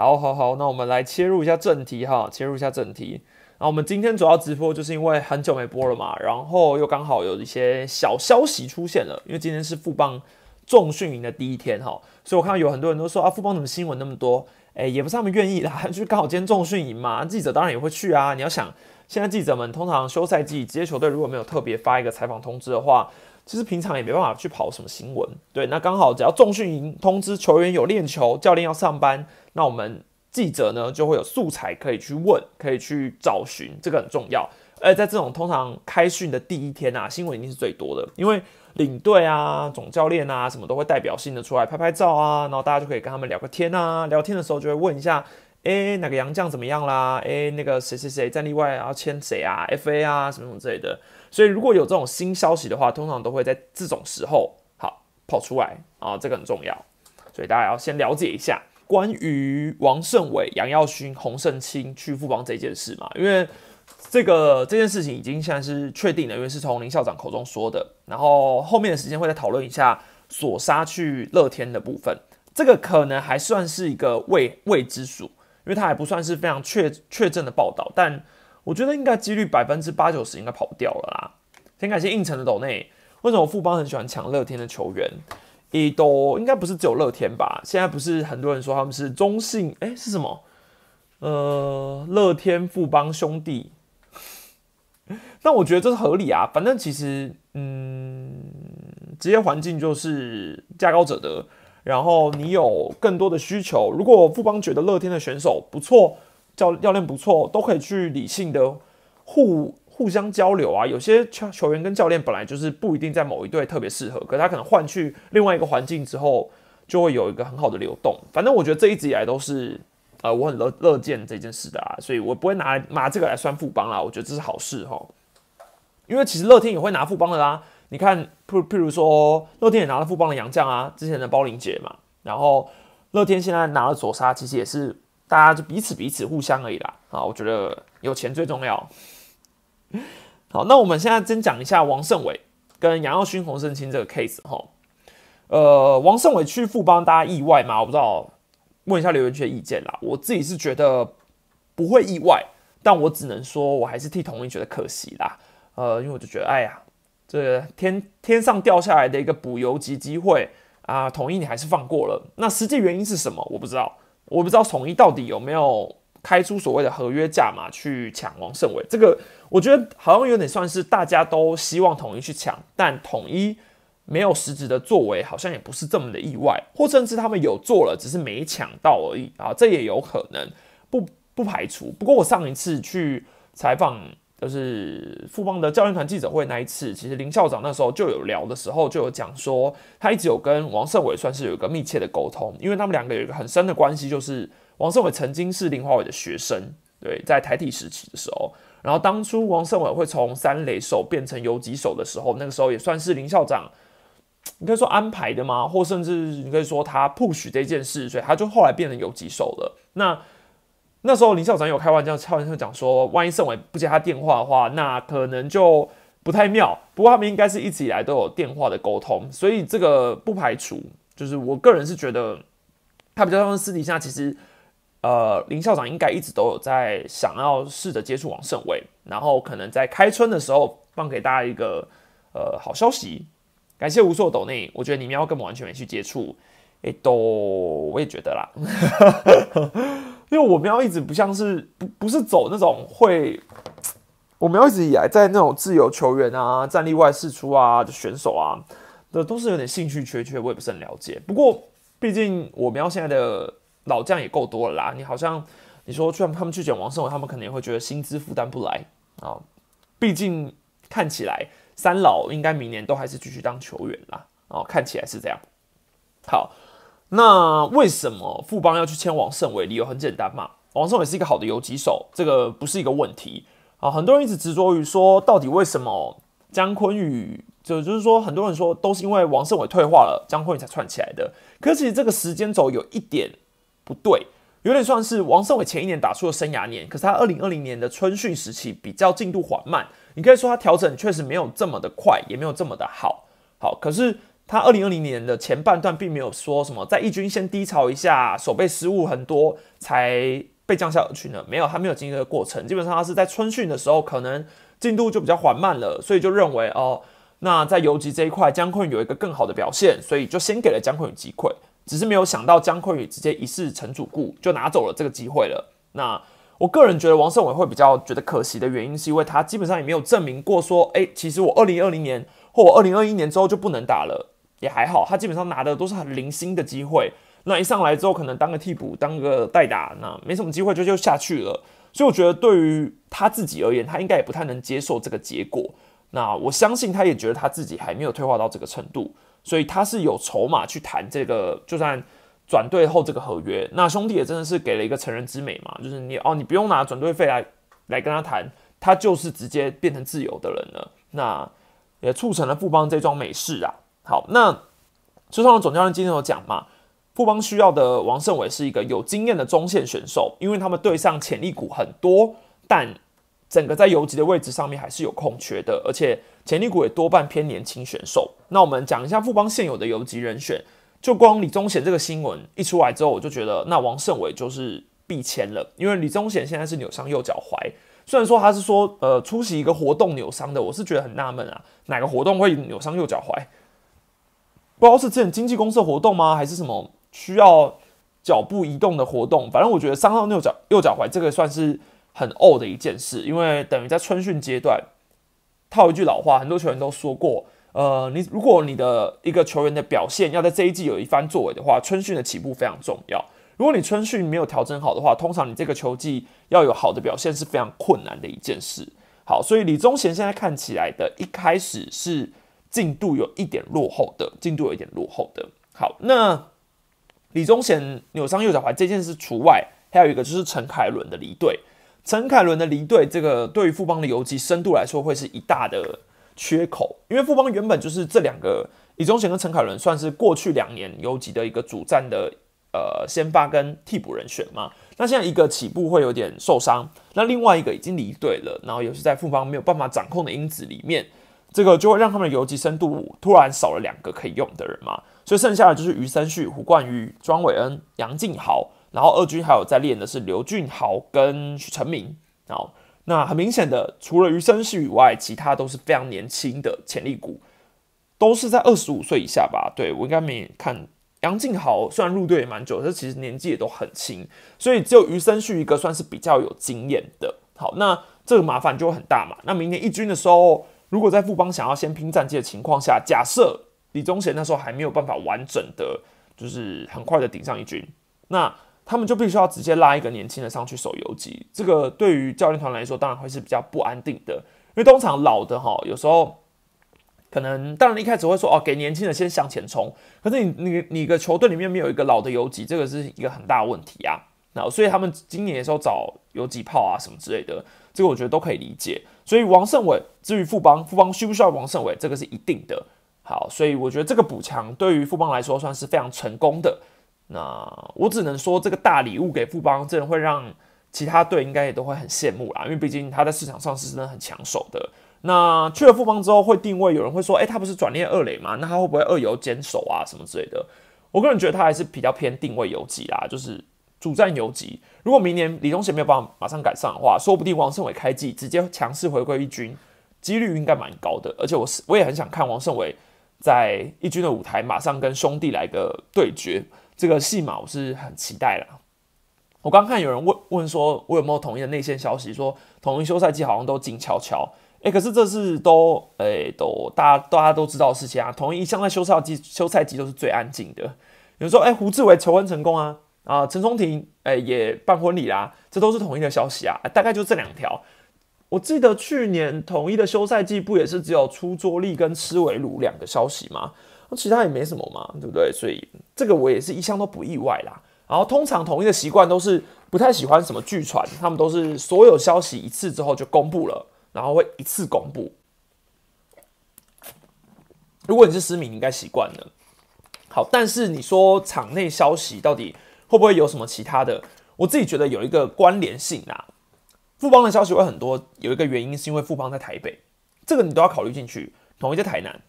好好好，那我们来切入一下正题哈，切入一下正题。那我们今天主要直播就是因为很久没播了嘛，然后又刚好有一些小消息出现了，因为今天是富邦重训营的第一天哈，所以我看到有很多人都说啊，富邦怎么新闻那么多？哎，也不是他们愿意啦，就是刚好今天重训营嘛，记者当然也会去啊。你要想，现在记者们通常休赛季，职业球队如果没有特别发一个采访通知的话，其实平常也没办法去跑什么新闻。对，那刚好只要重训营通知球员有练球，教练要上班，那我们。记者呢就会有素材可以去问，可以去找寻，这个很重要。而在这种通常开训的第一天啊，新闻一定是最多的，因为领队啊、总教练啊什么都会代表性的出来拍拍照啊，然后大家就可以跟他们聊个天啊。聊天的时候就会问一下，哎，哪个洋将怎么样啦？哎，那个谁谁谁战例外要签谁啊？FA 啊什么什么之类的。所以如果有这种新消息的话，通常都会在这种时候好跑出来啊，这个很重要。所以大家要先了解一下。关于王胜伟、杨耀勋、洪胜清去富邦这件事嘛，因为这个这件事情已经现在是确定了，因为是从林校长口中说的。然后后面的时间会再讨论一下索杀去乐天的部分，这个可能还算是一个未未知数，因为它还不算是非常确 确证的报道。但我觉得应该几率百分之八九十应该跑不掉了啦。先感谢应城的斗内，为什么富邦很喜欢抢乐天的球员？一都应该不是只有乐天吧？现在不是很多人说他们是中信？哎，是什么？呃，乐天富邦兄弟。但我觉得这是合理啊。反正其实，嗯，职业环境就是价高者得。然后你有更多的需求，如果富邦觉得乐天的选手不错，教教练不错，都可以去理性的互。互相交流啊，有些球球员跟教练本来就是不一定在某一队特别适合，可他可能换去另外一个环境之后，就会有一个很好的流动。反正我觉得这一直以来都是，呃，我很乐乐见这件事的啊，所以我不会拿拿这个来算富邦啦，我觉得这是好事哈。因为其实乐天也会拿富邦的啦，你看，譬譬如说乐天也拿了富邦的洋将啊，之前的包林杰嘛，然后乐天现在拿了左沙，其实也是大家就彼此彼此互相而已啦啊，我觉得有钱最重要。好，那我们现在先讲一下王胜伟跟杨耀勋、洪胜清这个 case 哈。呃，王胜伟去富邦，大家意外吗？我不知道，问一下留言区的意见啦。我自己是觉得不会意外，但我只能说我还是替统一觉得可惜啦。呃，因为我就觉得，哎呀，这天天上掉下来的一个补游级机会啊，统一你还是放过了。那实际原因是什么？我不知道，我不知道统一到底有没有。开出所谓的合约价码去抢王胜伟，这个我觉得好像有点算是大家都希望统一去抢，但统一没有实质的作为，好像也不是这么的意外，或甚至他们有做了，只是没抢到而已啊，这也有可能，不不排除。不过我上一次去采访，就是富邦的教练团记者会那一次，其实林校长那时候就有聊的时候，就有讲说，他一直有跟王胜伟算是有一个密切的沟通，因为他们两个有一个很深的关系，就是。王胜伟曾经是林华伟的学生，对，在台体时期的时候，然后当初王胜伟会从三垒手变成游击手的时候，那个时候也算是林校长，你可以说安排的吗？或甚至你可以说他 push 这件事，所以他就后来变成游击手了。那那时候林校长有开玩笑，开玩笑讲说，万一胜伟不接他电话的话，那可能就不太妙。不过他们应该是一直以来都有电话的沟通，所以这个不排除。就是我个人是觉得，他比较像私底下其实。呃，林校长应该一直都有在想要试着接触王胜伟，然后可能在开春的时候放给大家一个呃好消息。感谢无数斗内，我觉得你喵根本完全没去接触，诶，都我也觉得啦，因为我们喵一直不像是不不是走那种会，我们喵一直以来在那种自由球员啊、战力外释出啊的选手啊的都是有点兴趣缺缺，我也不是很了解。不过毕竟我喵现在的。老将也够多了啦，你好像你说，就算他们去捡王胜伟，他们可能也会觉得薪资负担不来啊。毕竟看起来三老应该明年都还是继续当球员啦，哦，看起来是这样。好，那为什么富邦要去签王胜伟？理由很简单嘛，王胜伟是一个好的游击手，这个不是一个问题啊。很多人一直执着于说，到底为什么姜昆宇？就就是说，很多人说都是因为王胜伟退化了，姜昆宇才串起来的。可是其实这个时间轴有一点。不对，有点算是王胜伟前一年打出了生涯年，可是他二零二零年的春训时期比较进度缓慢，你可以说他调整确实没有这么的快，也没有这么的好。好，可是他二零二零年的前半段并没有说什么在义军先低潮一下，手背失误很多才被降下而去呢？没有，他没有经历这个过程。基本上他是在春训的时候可能进度就比较缓慢了，所以就认为哦，那在游击这一块姜昆有一个更好的表现，所以就先给了姜昆宇机会。只是没有想到姜昆宇直接一试成主顾，就拿走了这个机会了。那我个人觉得王胜伟会比较觉得可惜的原因，是因为他基本上也没有证明过说，哎，其实我二零二零年或我二零二一年之后就不能打了，也还好，他基本上拿的都是很零星的机会。那一上来之后，可能当个替补，当个代打，那没什么机会就就下去了。所以我觉得对于他自己而言，他应该也不太能接受这个结果。那我相信他也觉得他自己还没有退化到这个程度。所以他是有筹码去谈这个，就算转队后这个合约，那兄弟也真的是给了一个成人之美嘛，就是你哦，你不用拿转队费来来跟他谈，他就是直接变成自由的人了。那也促成了富邦这桩美事啊。好，那车上的总教练今天有讲嘛，富邦需要的王胜伟是一个有经验的中线选手，因为他们队上潜力股很多，但整个在游击的位置上面还是有空缺的，而且。潜力股也多半偏年轻选手。那我们讲一下富邦现有的游击人选，就光李宗贤这个新闻一出来之后，我就觉得那王胜伟就是必签了，因为李宗贤现在是扭伤右脚踝。虽然说他是说呃出席一个活动扭伤的，我是觉得很纳闷啊，哪个活动会扭伤右脚踝？不知道是之前经纪公司的活动吗，还是什么需要脚步移动的活动？反正我觉得伤到右脚右脚踝这个算是很呕的一件事，因为等于在春训阶段。套一句老话，很多球员都说过，呃，你如果你的一个球员的表现要在这一季有一番作为的话，春训的起步非常重要。如果你春训没有调整好的话，通常你这个球季要有好的表现是非常困难的一件事。好，所以李宗贤现在看起来的一开始是进度有一点落后的，进度有一点落后的。好，那李宗贤扭伤右脚踝这件事除外，还有一个就是陈凯伦的离队。陈凯伦的离队，这个对于富邦的游击深度来说，会是一大的缺口。因为富邦原本就是这两个李宗贤跟陈凯伦，算是过去两年游击的一个主战的呃先发跟替补人选嘛。那现在一个起步会有点受伤，那另外一个已经离队了，然后也是在富邦没有办法掌控的因子里面，这个就会让他们的游击深度突然少了两个可以用的人嘛。所以剩下的就是余生旭、胡冠宇、庄伟恩、杨敬豪。然后二军还有在练的是刘俊豪跟许成明，好，那很明显的，除了余生旭以外，其他都是非常年轻的潜力股，都是在二十五岁以下吧？对我应该没看杨敬豪，虽然入队也蛮久，但其实年纪也都很轻，所以只有余生旭一个算是比较有经验的。好，那这个麻烦就会很大嘛。那明年一军的时候，如果在富邦想要先拼战绩的情况下，假设李宗贤那时候还没有办法完整的，就是很快的顶上一军，那。他们就必须要直接拉一个年轻的上去守游击，这个对于教练团来说当然会是比较不安定的，因为通常老的哈，有时候可能当然一开始会说哦，给年轻人先向前冲，可是你你你个球队里面没有一个老的游击，这个是一个很大的问题啊。那所以他们今年的时候找游击炮啊什么之类的，这个我觉得都可以理解。所以王胜伟至于富邦，富邦需不需要王胜伟，这个是一定的。好，所以我觉得这个补强对于富邦来说算是非常成功的。那我只能说，这个大礼物给富邦，真的会让其他队应该也都会很羡慕啦。因为毕竟他在市场上是真的很抢手的。那去了富邦之后，会定位，有人会说，哎，他不是转练二垒吗？那他会不会二游坚守啊，什么之类的？我个人觉得他还是比较偏定位游击啦，就是主战游击。如果明年李宗贤没有办法马上改善的话，说不定王胜伟开季直接强势回归一军，几率应该蛮高的。而且我是我也很想看王胜伟在一军的舞台，马上跟兄弟来个对决。这个戏码我是很期待了。我刚看有人问问说，我有没有统一的内线消息，说统一休赛季好像都静悄悄。哎，可是这是都哎都大家大家都知道的事情啊。统一向在休赛季休赛季都是最安静的。有人说，哎，胡志伟求婚成功啊啊，陈松廷哎也办婚礼啦，这都是统一的消息啊。大概就这两条。我记得去年统一的休赛季不也是只有出桌力跟吃尾卤两个消息吗？其他也没什么嘛，对不对？所以这个我也是一向都不意外啦。然后通常统一的习惯都是不太喜欢什么剧传，他们都是所有消息一次之后就公布了，然后会一次公布。如果你是私民，应该习惯了。好，但是你说场内消息到底会不会有什么其他的？我自己觉得有一个关联性啊。富邦的消息会很多，有一个原因是因为富邦在台北，这个你都要考虑进去。统一在台南，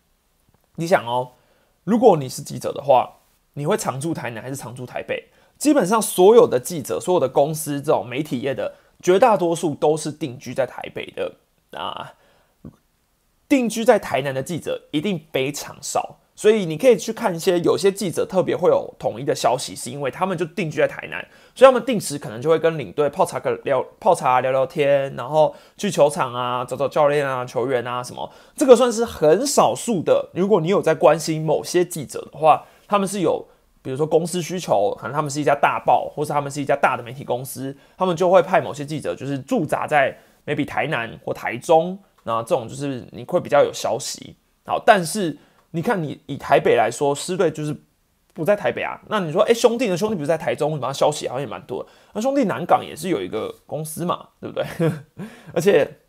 你想哦。如果你是记者的话，你会常驻台南还是常驻台北？基本上所有的记者、所有的公司这种媒体业的绝大多数都是定居在台北的啊。定居在台南的记者一定非常少，所以你可以去看一些有些记者特别会有统一的消息，是因为他们就定居在台南，所以他们定时可能就会跟领队泡茶个聊泡茶聊聊天，然后去球场啊找找教练啊球员啊什么，这个算是很少数的。如果你有在关心某些记者的话，他们是有比如说公司需求，可能他们是一家大报，或是他们是一家大的媒体公司，他们就会派某些记者就是驻扎在 maybe 台南或台中。那这种就是你会比较有消息，好，但是你看你以台北来说，狮队就是不在台北啊。那你说，哎，兄弟的兄弟不是在台中，你把他消息好像也蛮多。那兄弟南港也是有一个公司嘛，对不对？而且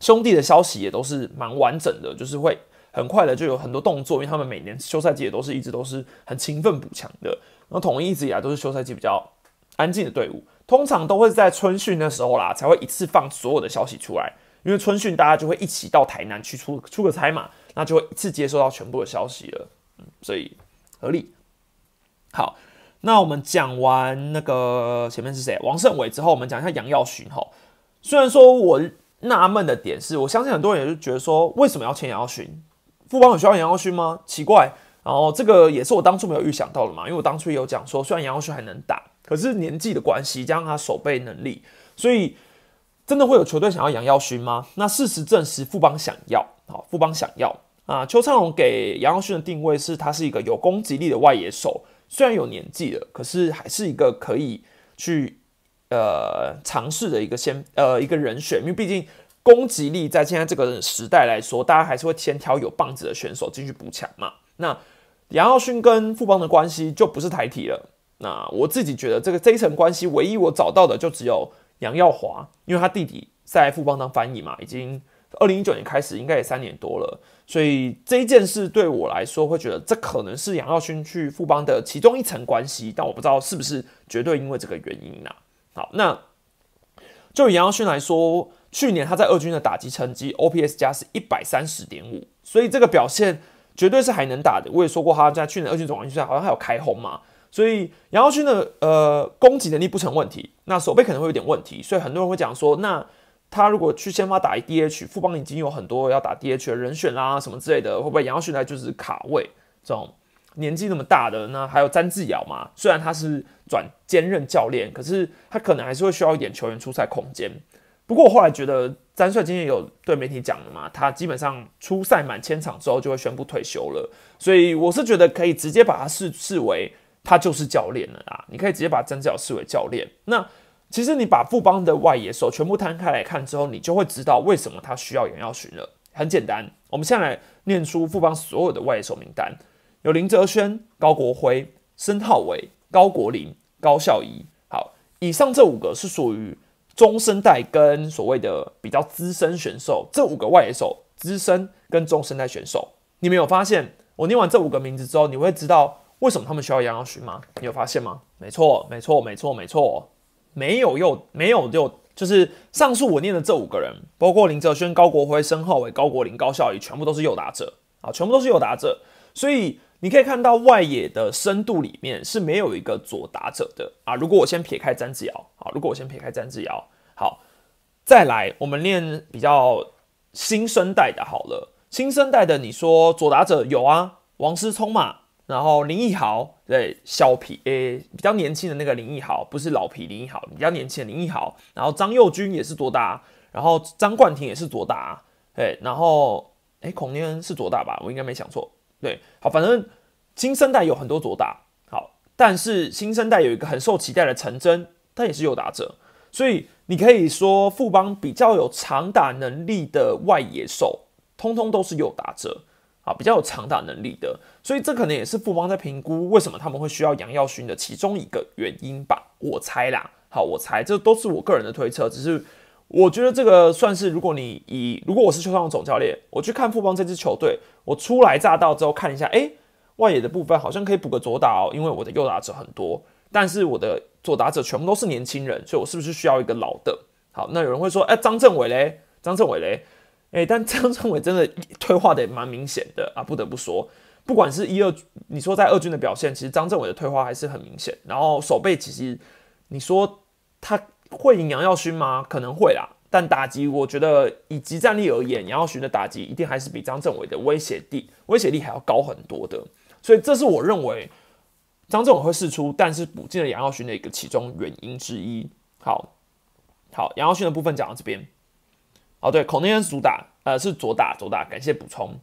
兄弟的消息也都是蛮完整的，就是会很快的就有很多动作，因为他们每年休赛季也都是一直都是很勤奋补强的。那统一一直以来都是休赛季比较安静的队伍，通常都会在春训的时候啦，才会一次放所有的消息出来。因为春训，大家就会一起到台南去出出个差嘛，那就会一次接收到全部的消息了，嗯，所以合理。好，那我们讲完那个前面是谁，王胜伟之后，我们讲一下杨耀勋哈。虽然说我纳闷的点是，我相信很多人也是觉得说，为什么要签杨耀勋？富邦很需要杨耀勋吗？奇怪。然后这个也是我当初没有预想到的嘛，因为我当初也有讲说，虽然杨耀勋还能打，可是年纪的关系加上他守备能力，所以。真的会有球队想要杨耀勋吗？那事实证实，富邦想要。好，富邦想要啊。邱昌龙给杨耀勋的定位是，他是一个有攻击力的外野手，虽然有年纪了，可是还是一个可以去呃尝试的一个先呃一个人选。因为毕竟攻击力在现在这个时代来说，大家还是会先挑有棒子的选手进去补强嘛。那杨耀勋跟富邦的关系就不是台体了。那我自己觉得这个这一层关系，唯一我找到的就只有。杨耀华，因为他弟弟在富邦当翻译嘛，已经二零一九年开始，应该也三年多了，所以这一件事对我来说，会觉得这可能是杨耀勋去富邦的其中一层关系，但我不知道是不是绝对因为这个原因呐。好，那就以杨耀勋来说，去年他在二军的打击成绩 OPS 加是一百三十点五，所以这个表现绝对是还能打的。我也说过，他在去年二军总冠军赛好像还有开轰嘛。所以杨耀勋的呃攻击能力不成问题，那手背可能会有点问题，所以很多人会讲说，那他如果去先发打 DH，富邦已经有很多要打 DH 的人选啦，什么之类的，会不会杨耀勋来就是卡位这种年纪那么大的？那还有詹志尧嘛，虽然他是转兼任教练，可是他可能还是会需要一点球员出赛空间。不过我后来觉得詹帅今天有对媒体讲了嘛，他基本上出赛满千场之后就会宣布退休了，所以我是觉得可以直接把他视视为。他就是教练了啦，你可以直接把詹志尧视为教练。那其实你把富邦的外野手全部摊开来看之后，你就会知道为什么他需要杨耀勋了。很简单，我们现在来念出富邦所有的外野手名单：有林哲轩、高国辉、申浩伟、高国林、高孝仪。好，以上这五个是属于中生代跟所谓的比较资深选手。这五个外野手，资深跟中生代选手，你们有发现？我念完这五个名字之后，你会知道。为什么他们需要杨耀勋吗？你有发现吗？没错，没错，没错，没错，没有又没有又就是上述我念的这五个人，包括林哲轩、高国辉、申浩伟、高国林、高孝仪，全部都是右打者啊，全部都是右打者。所以你可以看到外野的深度里面是没有一个左打者的啊。如果我先撇开詹志尧，好，如果我先撇开詹志尧，好，再来我们练比较新生代的，好了，新生代的你说左打者有啊，王思聪嘛。然后林奕豪对小皮诶比较年轻的那个林奕豪，不是老皮林奕豪，比较年轻的林奕豪。然后张佑军也是左打，然后张冠廷也是左打，对，然后诶孔念恩是左打吧？我应该没想错。对，好，反正新生代有很多左打，好，但是新生代有一个很受期待的陈真，他也是右打者，所以你可以说富邦比较有长打能力的外野手，通通都是右打者。啊，比较有长打能力的，所以这可能也是富邦在评估为什么他们会需要杨耀勋的其中一个原因吧，我猜啦。好，我猜这都是我个人的推测，只是我觉得这个算是，如果你以如果我是邱昌总教练，我去看富邦这支球队，我初来乍到之后看一下，哎，外野的部分好像可以补个左打哦，因为我的右打者很多，但是我的左打者全部都是年轻人，所以我是不是需要一个老的？好，那有人会说，哎，张政伟嘞，张政伟嘞。哎，但张政伟真的退化的也蛮明显的啊，不得不说，不管是一二，你说在二军的表现，其实张政伟的退化还是很明显。然后守备其实你说他会赢杨耀勋吗？可能会啦。但打击，我觉得以集战力而言，杨耀勋的打击一定还是比张政伟的威胁力威胁力还要高很多的。所以这是我认为张政伟会试出，但是补进了杨耀勋的一个其中原因之一。好，好，杨耀勋的部分讲到这边。哦，对，孔内恩主打，呃，是左打左打，感谢补充。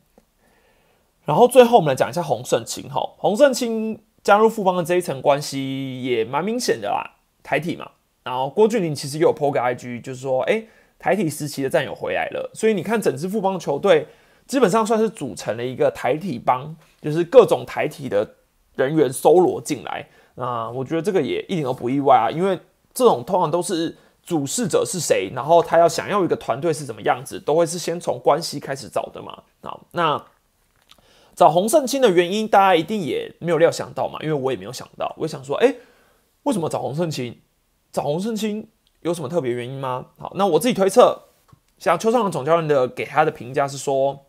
然后最后我们来讲一下洪胜清哈，洪胜清加入富邦的这一层关系也蛮明显的啦，台体嘛。然后郭俊霖其实也有 PO 个 IG，就是说，哎，台体时期的战友回来了。所以你看整支富邦球队基本上算是组成了一个台体帮，就是各种台体的人员搜罗进来。那我觉得这个也一点都不意外啊，因为这种通常都是。主事者是谁？然后他要想要一个团队是怎么样子，都会是先从关系开始找的嘛。好，那找洪胜清的原因，大家一定也没有料想到嘛，因为我也没有想到。我想说，哎，为什么找洪胜清？找洪胜清有什么特别原因吗？好，那我自己推测，像邱尚的总教练的给他的评价是说，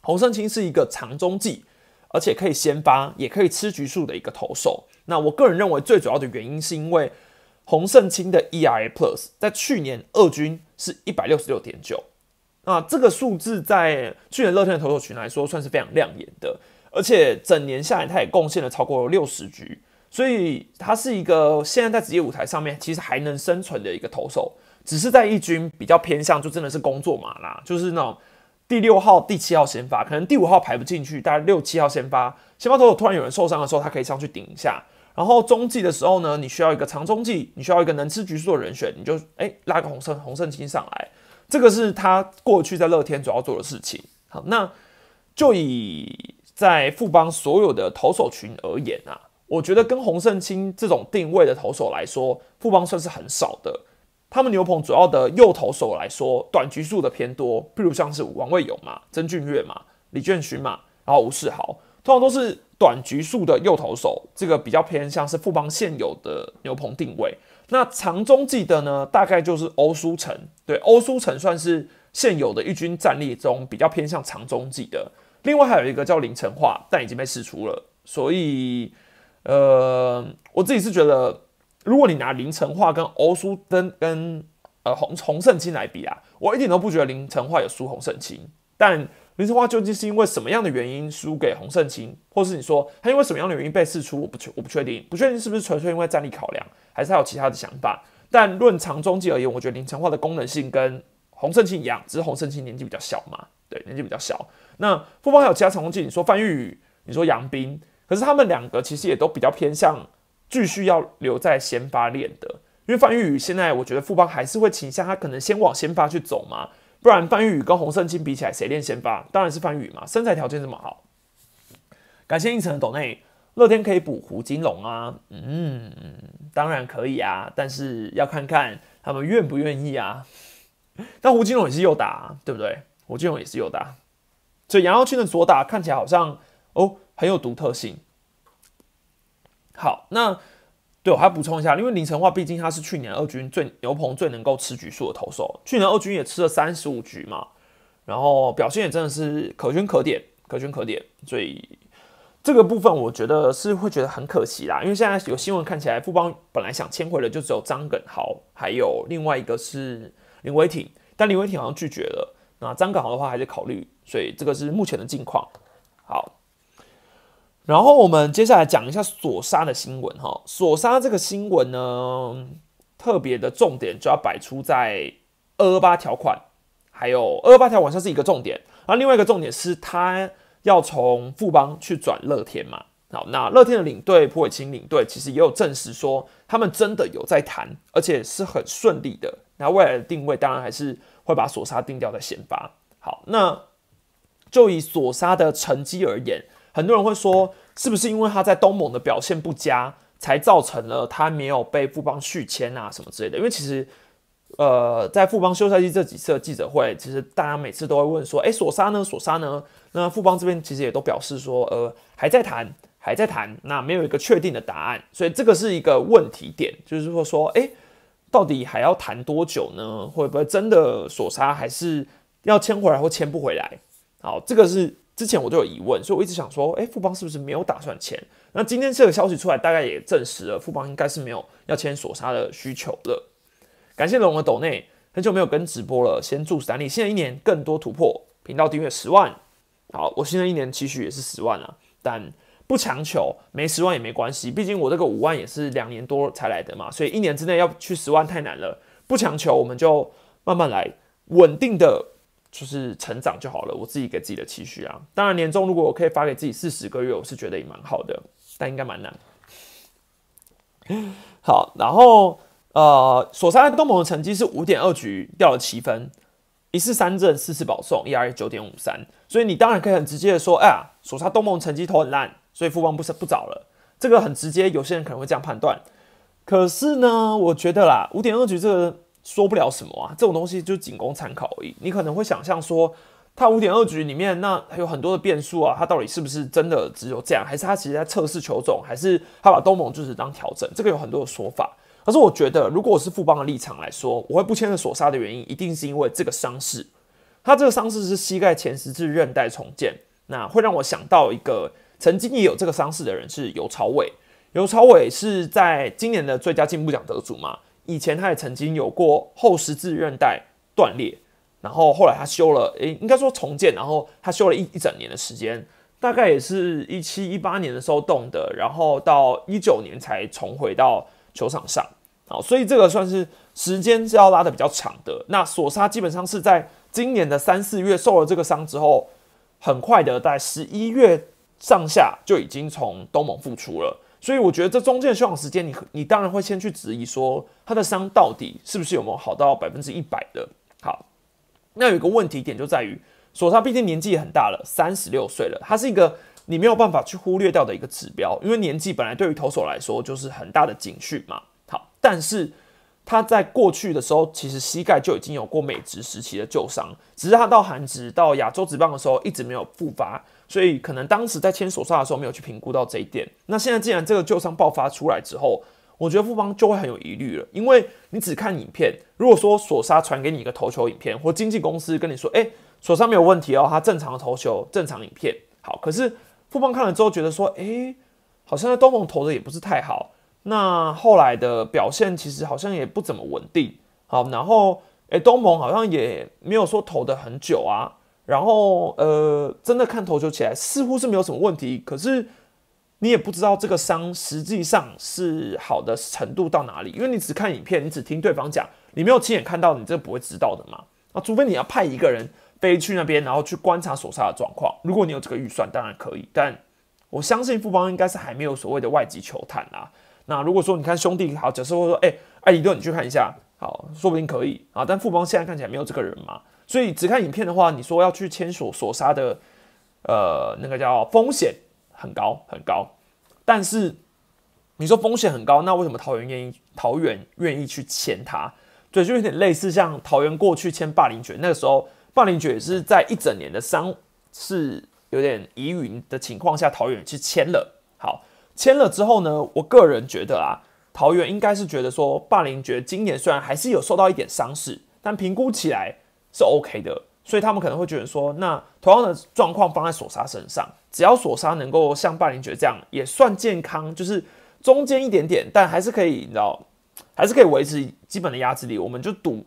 洪胜清是一个长中计，而且可以先发，也可以吃局数的一个投手。那我个人认为，最主要的原因是因为。洪胜清的 ERA Plus 在去年二军是一百六十六点九，那这个数字在去年乐天的投手群来说算是非常亮眼的，而且整年下来他也贡献了超过六十局，所以他是一个现在在职业舞台上面其实还能生存的一个投手，只是在一军比较偏向就真的是工作马啦，就是那种第六号、第七号先发，可能第五号排不进去，大概六七号先发，先发投手突然有人受伤的时候，他可以上去顶一下。然后中继的时候呢，你需要一个长中继，你需要一个能吃局数的人选，你就哎拉个洪胜洪胜清上来，这个是他过去在乐天主要做的事情。好，那就以在富邦所有的投手群而言啊，我觉得跟洪胜清这种定位的投手来说，富邦算是很少的。他们牛棚主要的右投手来说，短局数的偏多，譬如像是王卫勇嘛、曾俊岳嘛、李建勋嘛，然后吴世豪，通常都是。短局数的右投手，这个比较偏向是富邦现有的牛棚定位。那长中继的呢，大概就是欧舒成。对，欧舒成算是现有的一军战力中比较偏向长中继的。另外还有一个叫林成化，但已经被释出了。所以，呃，我自己是觉得，如果你拿林成化跟欧舒登跟呃洪洪胜清来比啊，我一点都不觉得林成化有输洪胜清，但。林成化究竟是因为什么样的原因输给洪胜清，或是你说他因为什么样的原因被释出？我不确我不确定，不确定是不是纯粹因为战力考量，还是他有其他的想法。但论长中计而言，我觉得林成化的功能性跟洪胜清一样，只是洪胜清年纪比较小嘛，对，年纪比较小。那富邦还有其他长中计，你说范玉宇，你说杨斌，可是他们两个其实也都比较偏向继续要留在先发练的，因为范玉宇现在我觉得富邦还是会倾向他可能先往先发去走嘛。不然范玉宇跟洪胜清比起来，谁练先发？当然是范玉宇嘛，身材条件这么好。感谢应城的斗内，乐天可以补胡金龙啊？嗯，当然可以啊，但是要看看他们愿不愿意啊。但胡金龙也是右打，对不对？胡金龙也是右打，所以杨耀军的左打看起来好像哦很有独特性。好，那。对，我还补充一下，因为林成化毕竟他是去年二军最牛棚最能够吃局数的投手，去年二军也吃了三十五局嘛，然后表现也真的是可圈可点，可圈可点，所以这个部分我觉得是会觉得很可惜啦，因为现在有新闻看起来富邦本来想签回的就只有张耿豪，还有另外一个是林伟挺，但林伟挺好像拒绝了，那张耿豪的话还是考虑，所以这个是目前的近况。好。然后我们接下来讲一下索沙的新闻哈。索沙这个新闻呢，特别的重点就要摆出在二二八条款，还有二二八条款上是一个重点。然后另外一个重点是他要从富邦去转乐天嘛。好，那乐天的领队朴伟清领队其实也有证实说，他们真的有在谈，而且是很顺利的。那未来的定位当然还是会把索沙定掉在先发。好，那就以索沙的成绩而言。很多人会说，是不是因为他在东盟的表现不佳，才造成了他没有被富邦续签啊什么之类的？因为其实，呃，在富邦休赛季这几次的记者会，其实大家每次都会问说，哎，索沙呢？索沙呢？那富邦这边其实也都表示说，呃，还在谈，还在谈，那没有一个确定的答案，所以这个是一个问题点，就是说说，哎，到底还要谈多久呢？会不会真的索沙还是要签回来或签不回来？好，这个是。之前我就有疑问，所以我一直想说，哎，富邦是不是没有打算签？那今天这个消息出来，大概也证实了富邦应该是没有要签索沙的需求了。感谢龙的斗内，很久没有跟直播了，先祝三立新的一年更多突破，频道订阅十万。好，我新的一年期许也是十万啊，但不强求，没十万也没关系，毕竟我这个五万也是两年多才来的嘛，所以一年之内要去十万太难了，不强求，我们就慢慢来，稳定的。就是成长就好了，我自己给自己的期许啊。当然，年终如果我可以发给自己四十个月，我是觉得也蛮好的，但应该蛮难。好，然后呃，索沙东盟的成绩是五点二局掉了七分，一次三振，四次保送，ERA 九点五三。所以你当然可以很直接的说，哎呀，索沙东盟成绩投很烂，所以富邦不是不找了。这个很直接，有些人可能会这样判断。可是呢，我觉得啦，五点二局这个。说不了什么啊，这种东西就仅供参考而已。你可能会想象说，他五点二局里面那还有很多的变数啊，他到底是不是真的只有这样，还是他其实在测试球种，还是他把东盟就是当调整？这个有很多的说法。可是我觉得，如果我是富邦的立场来说，我会不签的索杀的原因，一定是因为这个伤势。他这个伤势是膝盖前十字韧带重建，那会让我想到一个曾经也有这个伤势的人是尤朝伟。尤朝伟是在今年的最佳进步奖得主嘛？以前他也曾经有过后十字韧带断裂，然后后来他修了，诶，应该说重建，然后他修了一一整年的时间，大概也是一七一八年的时候动的，然后到一九年才重回到球场上，好，所以这个算是时间是要拉的比较长的。那索沙基本上是在今年的三四月受了这个伤之后，很快的在十一月上下就已经从东盟复出了。所以我觉得这中间的休养时间，你你当然会先去质疑说他的伤到底是不是有没有好到百分之一百的。好，那有一个问题点就在于，索萨毕竟年纪也很大了，三十六岁了，他是一个你没有办法去忽略掉的一个指标，因为年纪本来对于投手来说就是很大的警讯嘛。好，但是他在过去的时候，其实膝盖就已经有过美职时期的旧伤，只是他到韩职到亚洲职棒的时候一直没有复发。所以可能当时在签手杀的时候没有去评估到这一点。那现在既然这个旧伤爆发出来之后，我觉得富邦就会很有疑虑了，因为你只看影片，如果说索沙传给你一个投球影片，或经纪公司跟你说，哎，索沙没有问题哦，他正常的投球，正常影片，好。可是富邦看了之后觉得说，哎，好像在东盟投的也不是太好，那后来的表现其实好像也不怎么稳定，好，然后哎，东盟好像也没有说投的很久啊。然后，呃，真的看投球起来似乎是没有什么问题，可是你也不知道这个伤实际上是好的程度到哪里，因为你只看影片，你只听对方讲，你没有亲眼看到，你这不会知道的嘛。啊，除非你要派一个人飞去那边，然后去观察手杀的状况。如果你有这个预算，当然可以，但我相信富邦应该是还没有所谓的外籍球探啊。那如果说你看兄弟好，假设说，哎，艾迪顿，你去看一下，好，说不定可以啊。但富邦现在看起来没有这个人嘛。所以只看影片的话，你说要去签锁索杀的，呃，那个叫风险很高很高。但是你说风险很高，那为什么桃园愿意桃园愿意去签他？对，就有点类似像桃园过去签霸凌爵，那个时候霸凌爵是在一整年的伤是有点疑云的情况下，桃园去签了。好，签了之后呢，我个人觉得啊，桃园应该是觉得说霸凌爵今年虽然还是有受到一点伤势，但评估起来。是 OK 的，所以他们可能会觉得说，那同样的状况放在索沙身上，只要索沙能够像霸凌爵这样，也算健康，就是中间一点点，但还是可以，你知道，还是可以维持基本的压制力。我们就赌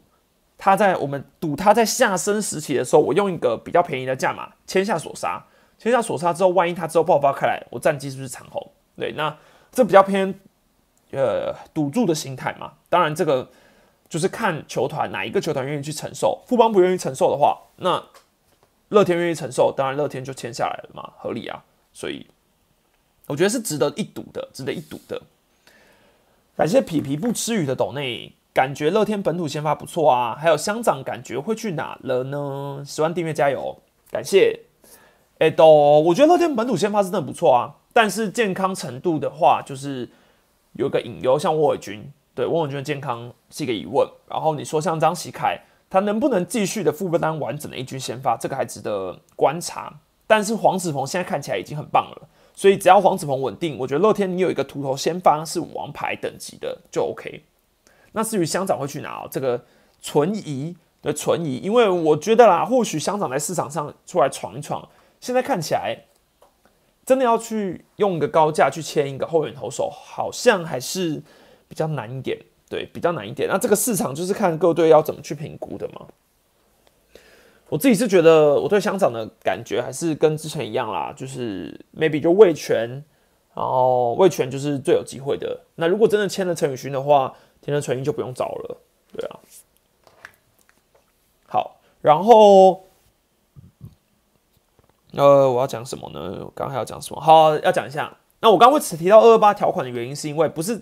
他在我们赌他在下升时期的时候，我用一个比较便宜的价码签下索沙，签下索沙之后，万一他之后爆发开来，我战绩是不是长红？对，那这比较偏呃赌注的心态嘛。当然这个。就是看球团哪一个球团愿意去承受，富邦不愿意承受的话，那乐天愿意承受，当然乐天就签下来了嘛，合理啊。所以我觉得是值得一赌的，值得一赌的。感谢皮皮不吃鱼的斗内，感觉乐天本土先发不错啊。还有乡长感觉会去哪了呢？十万订阅加油，感谢。哎，都我觉得乐天本土先发真的不错啊，但是健康程度的话，就是有个隐忧，像沃尔军。对翁文娟的健康是一个疑问，然后你说像张喜凯，他能不能继续的负担完整的一军先发，这个还值得观察。但是黄子鹏现在看起来已经很棒了，所以只要黄子鹏稳定，我觉得乐天你有一个秃头先发是王牌等级的就 OK。那至于乡长会去哪，这个存疑的存疑，因为我觉得啦，或许乡长在市场上出来闯一闯，现在看起来，真的要去用一个高价去签一个后援投手，好像还是比较难一点。对，比较难一点。那这个市场就是看各队要怎么去评估的嘛。我自己是觉得，我对香港的感觉还是跟之前一样啦，就是 maybe 就魏权，然后魏权就是最有机会的。那如果真的签了陈宇勋的话，田中纯一就不用找了。对啊。好，然后，呃，我要讲什么呢？我刚刚要讲什么？好，要讲一下。那我刚刚会只提到二二八条款的原因，是因为不是。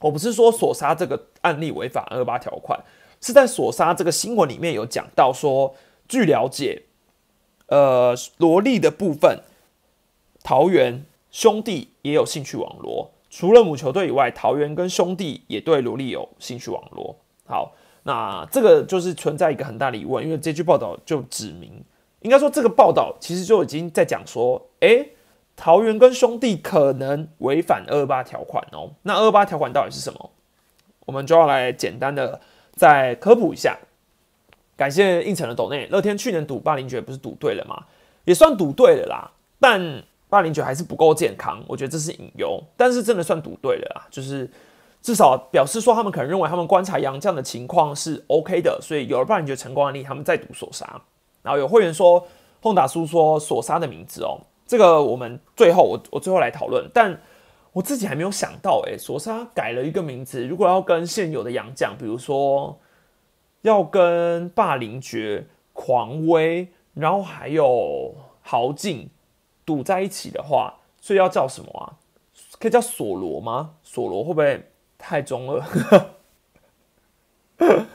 我不是说索杀这个案例违反二八条款，是在索杀这个新闻里面有讲到说，据了解，呃，萝莉的部分，桃园兄弟也有兴趣网罗，除了母球队以外，桃园跟兄弟也对萝莉有兴趣网罗。好，那这个就是存在一个很大的疑问，因为这句报道就指明，应该说这个报道其实就已经在讲说，诶。桃园跟兄弟可能违反二八条款哦，那二八条款到底是什么？我们就要来简单的再科普一下。感谢应承的斗内，乐天去年赌霸凌爵不是赌对了吗？也算赌对了啦，但霸凌爵还是不够健康，我觉得这是隐忧。但是真的算赌对了啦，就是至少表示说他们可能认为他们观察杨绛的情况是 OK 的，所以有了霸凌爵成功案例，他们再赌索杀。然后有会员说，碰打叔说索杀的名字哦。这个我们最后我我最后来讨论，但我自己还没有想到，哎，索沙改了一个名字，如果要跟现有的洋将，比如说要跟霸凌爵、狂威，然后还有豪进赌在一起的话，所以要叫什么啊？可以叫索罗吗？索罗会不会太中二？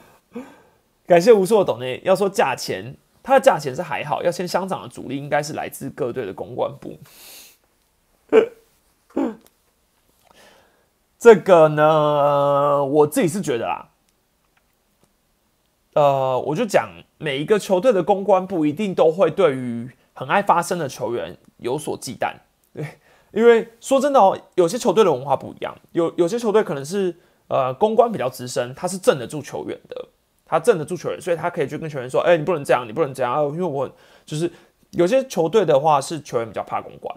感谢无数的懂内，要说价钱。它的价钱是还好，要先相长的主力应该是来自各队的公关部。这个呢，我自己是觉得啦，呃，我就讲每一个球队的公关部一定都会对于很爱发声的球员有所忌惮，对，因为说真的哦，有些球队的文化不一样，有有些球队可能是呃公关比较资深，他是镇得住球员的。他镇得住球员，所以他可以去跟球员说：“哎，你不能这样，你不能这样。”因为我就是有些球队的话是球员比较怕公关，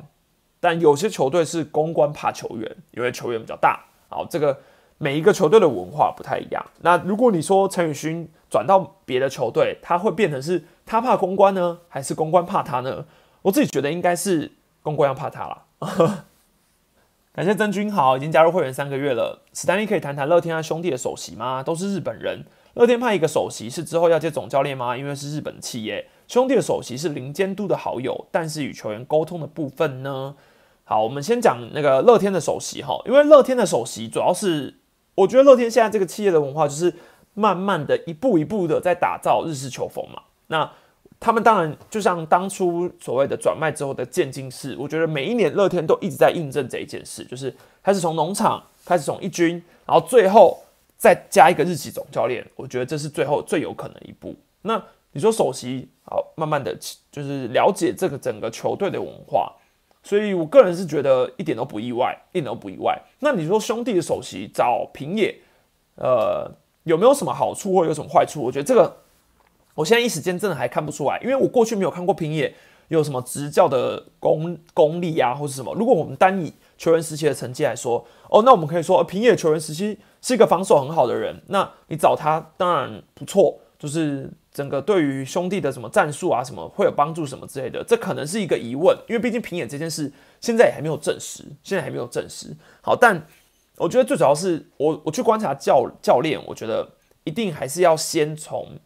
但有些球队是公关怕球员，因为球员比较大。好，这个每一个球队的文化不太一样。那如果你说陈宇勋转到别的球队，他会变成是他怕公关呢，还是公关怕他呢？我自己觉得应该是公关要怕他了。感谢曾君豪已经加入会员三个月了。史丹利可以谈谈乐天和兄弟的首席吗？都是日本人。乐天派一个首席是之后要接总教练吗？因为是日本企业。兄弟的首席是零监督的好友，但是与球员沟通的部分呢？好，我们先讲那个乐天的首席哈，因为乐天的首席主要是，我觉得乐天现在这个企业的文化就是慢慢的一步一步的在打造日式球风嘛。那他们当然就像当初所谓的转卖之后的渐进式，我觉得每一年乐天都一直在印证这一件事，就是开始从农场，开始从一军，然后最后。再加一个日籍总教练，我觉得这是最后最有可能一步。那你说首席好，慢慢的就是了解这个整个球队的文化，所以我个人是觉得一点都不意外，一点都不意外。那你说兄弟的首席找平野，呃，有没有什么好处或有什么坏处？我觉得这个我现在一时间真的还看不出来，因为我过去没有看过平野有什么执教的功功力啊，或是什么。如果我们单以球员时期的成绩来说，哦，那我们可以说平野球员时期。是一个防守很好的人，那你找他当然不错，就是整个对于兄弟的什么战术啊，什么会有帮助什么之类的，这可能是一个疑问，因为毕竟平野这件事现在也还没有证实，现在还没有证实。好，但我觉得最主要是我我去观察教教练，我觉得一定还是要先从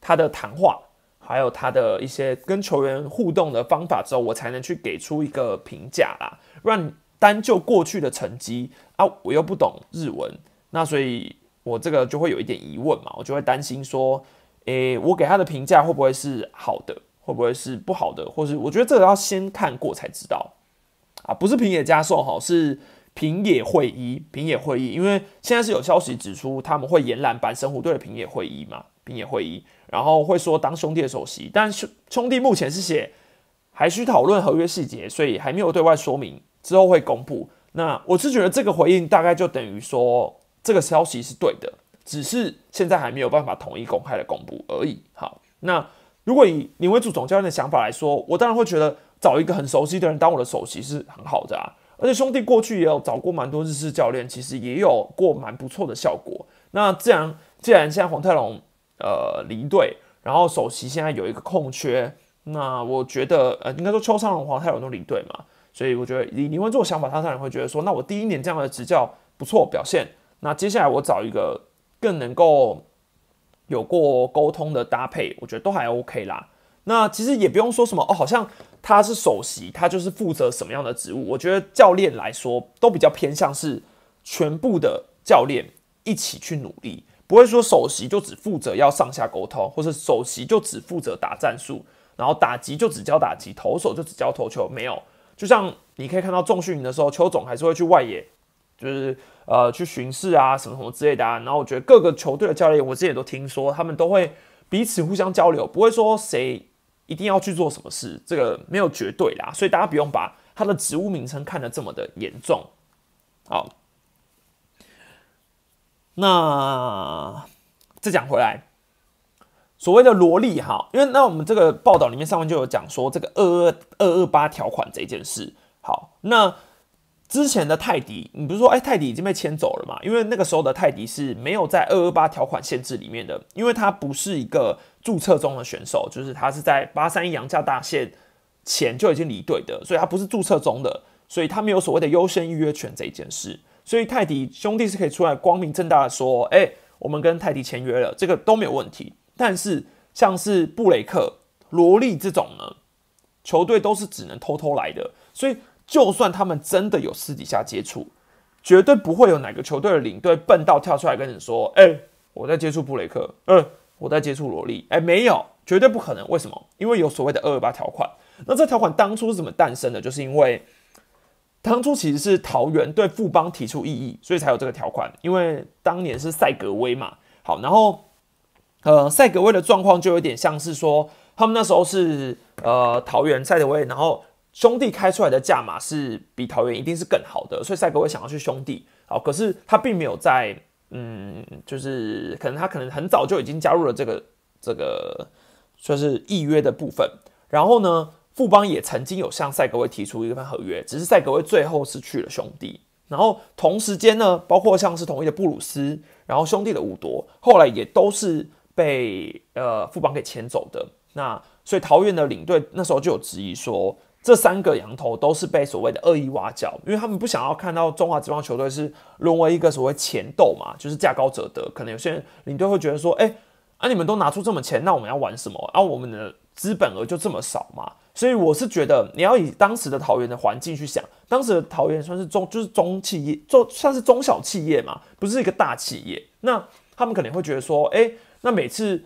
他的谈话，还有他的一些跟球员互动的方法之后，我才能去给出一个评价啦。让单就过去的成绩啊，我又不懂日文。那所以，我这个就会有一点疑问嘛，我就会担心说，诶，我给他的评价会不会是好的，会不会是不好的，或是我觉得这个要先看过才知道啊，不是平野加寿哈，是平野会议，平野会议，因为现在是有消息指出他们会延揽板神虎队的平野会议嘛，平野会议，然后会说当兄弟的首席，但兄兄弟目前是写还需讨论合约细节，所以还没有对外说明，之后会公布。那我是觉得这个回应大概就等于说。这个消息是对的，只是现在还没有办法统一公开的公布而已。好，那如果以林为主总教练的想法来说，我当然会觉得找一个很熟悉的人当我的首席是很好的啊。而且兄弟过去也有找过蛮多日式教练，其实也有过蛮不错的效果。那既然既然现在黄泰龙呃离队，然后首席现在有一个空缺，那我觉得呃应该说邱昌龙、黄泰龙都离队嘛，所以我觉得以林文柱的想法，他当然会觉得说，那我第一年这样的执教不错表现，那接下来我找一个更能够有过沟通的搭配，我觉得都还 OK 啦。那其实也不用说什么哦，好像他是首席，他就是负责什么样的职务？我觉得教练来说都比较偏向是全部的教练一起去努力，不会说首席就只负责要上下沟通，或是首席就只负责打战术，然后打击就只教打击，投手就只教投球。没有，就像你可以看到重训营的时候，邱总还是会去外野，就是呃去巡视啊，什么什么之类的啊。然后我觉得各个球队的教练，我之前都听说他们都会彼此互相交流，不会说谁。一定要去做什么事，这个没有绝对啦，所以大家不用把他的职务名称看得这么的严重。好，那再讲回来，所谓的萝莉哈，因为那我们这个报道里面上面就有讲说这个二二二二八条款这件事。好，那。之前的泰迪，你不是说哎泰迪已经被牵走了嘛？因为那个时候的泰迪是没有在二二八条款限制里面的，因为他不是一个注册中的选手，就是他是在八三一洋价大限前就已经离队的，所以他不是注册中的，所以他没有所谓的优先预约权这一件事。所以泰迪兄弟是可以出来光明正大的说，哎，我们跟泰迪签约了，这个都没有问题。但是像是布雷克、罗莉这种呢，球队都是只能偷偷来的，所以。就算他们真的有私底下接触，绝对不会有哪个球队的领队笨到跳出来跟你说：“哎，我在接触布雷克，嗯，我在接触罗莉。”哎，没有，绝对不可能。为什么？因为有所谓的二二八条款。那这条款当初是怎么诞生的？就是因为当初其实是桃园对富邦提出异议，所以才有这个条款。因为当年是赛格威嘛，好，然后呃，赛格威的状况就有点像是说，他们那时候是呃桃园赛德威，然后。兄弟开出来的价码是比桃园一定是更好的，所以赛格会想要去兄弟。好，可是他并没有在，嗯，就是可能他可能很早就已经加入了这个这个算是预约的部分。然后呢，富邦也曾经有向赛格威提出一份合约，只是赛格威最后是去了兄弟。然后同时间呢，包括像是同一的布鲁斯，然后兄弟的五夺，后来也都是被呃富邦给牵走的。那所以桃园的领队那时候就有质疑说。这三个羊头都是被所谓的恶意挖角，因为他们不想要看到中华职棒球队是沦为一个所谓钱斗嘛，就是价高者得。可能有些人领队会觉得说，哎，啊你们都拿出这么钱，那我们要玩什么？啊我们的资本额就这么少嘛。所以我是觉得你要以当时的桃园的环境去想，当时的桃园算是中就是中企业，做算是中小企业嘛，不是一个大企业。那他们可能会觉得说，哎，那每次。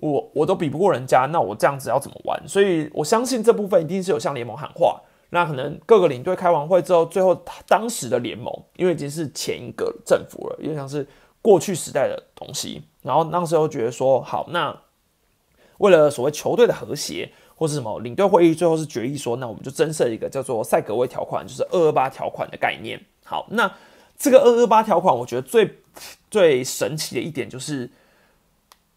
我我都比不过人家，那我这样子要怎么玩？所以我相信这部分一定是有向联盟喊话。那可能各个领队开完会之后，最后当时的联盟，因为已经是前一个政府了，有点像是过去时代的东西。然后那时候觉得说，好，那为了所谓球队的和谐或是什么，领队会议最后是决议说，那我们就增设一个叫做赛格威条款，就是二二八条款的概念。好，那这个二二八条款，我觉得最最神奇的一点就是。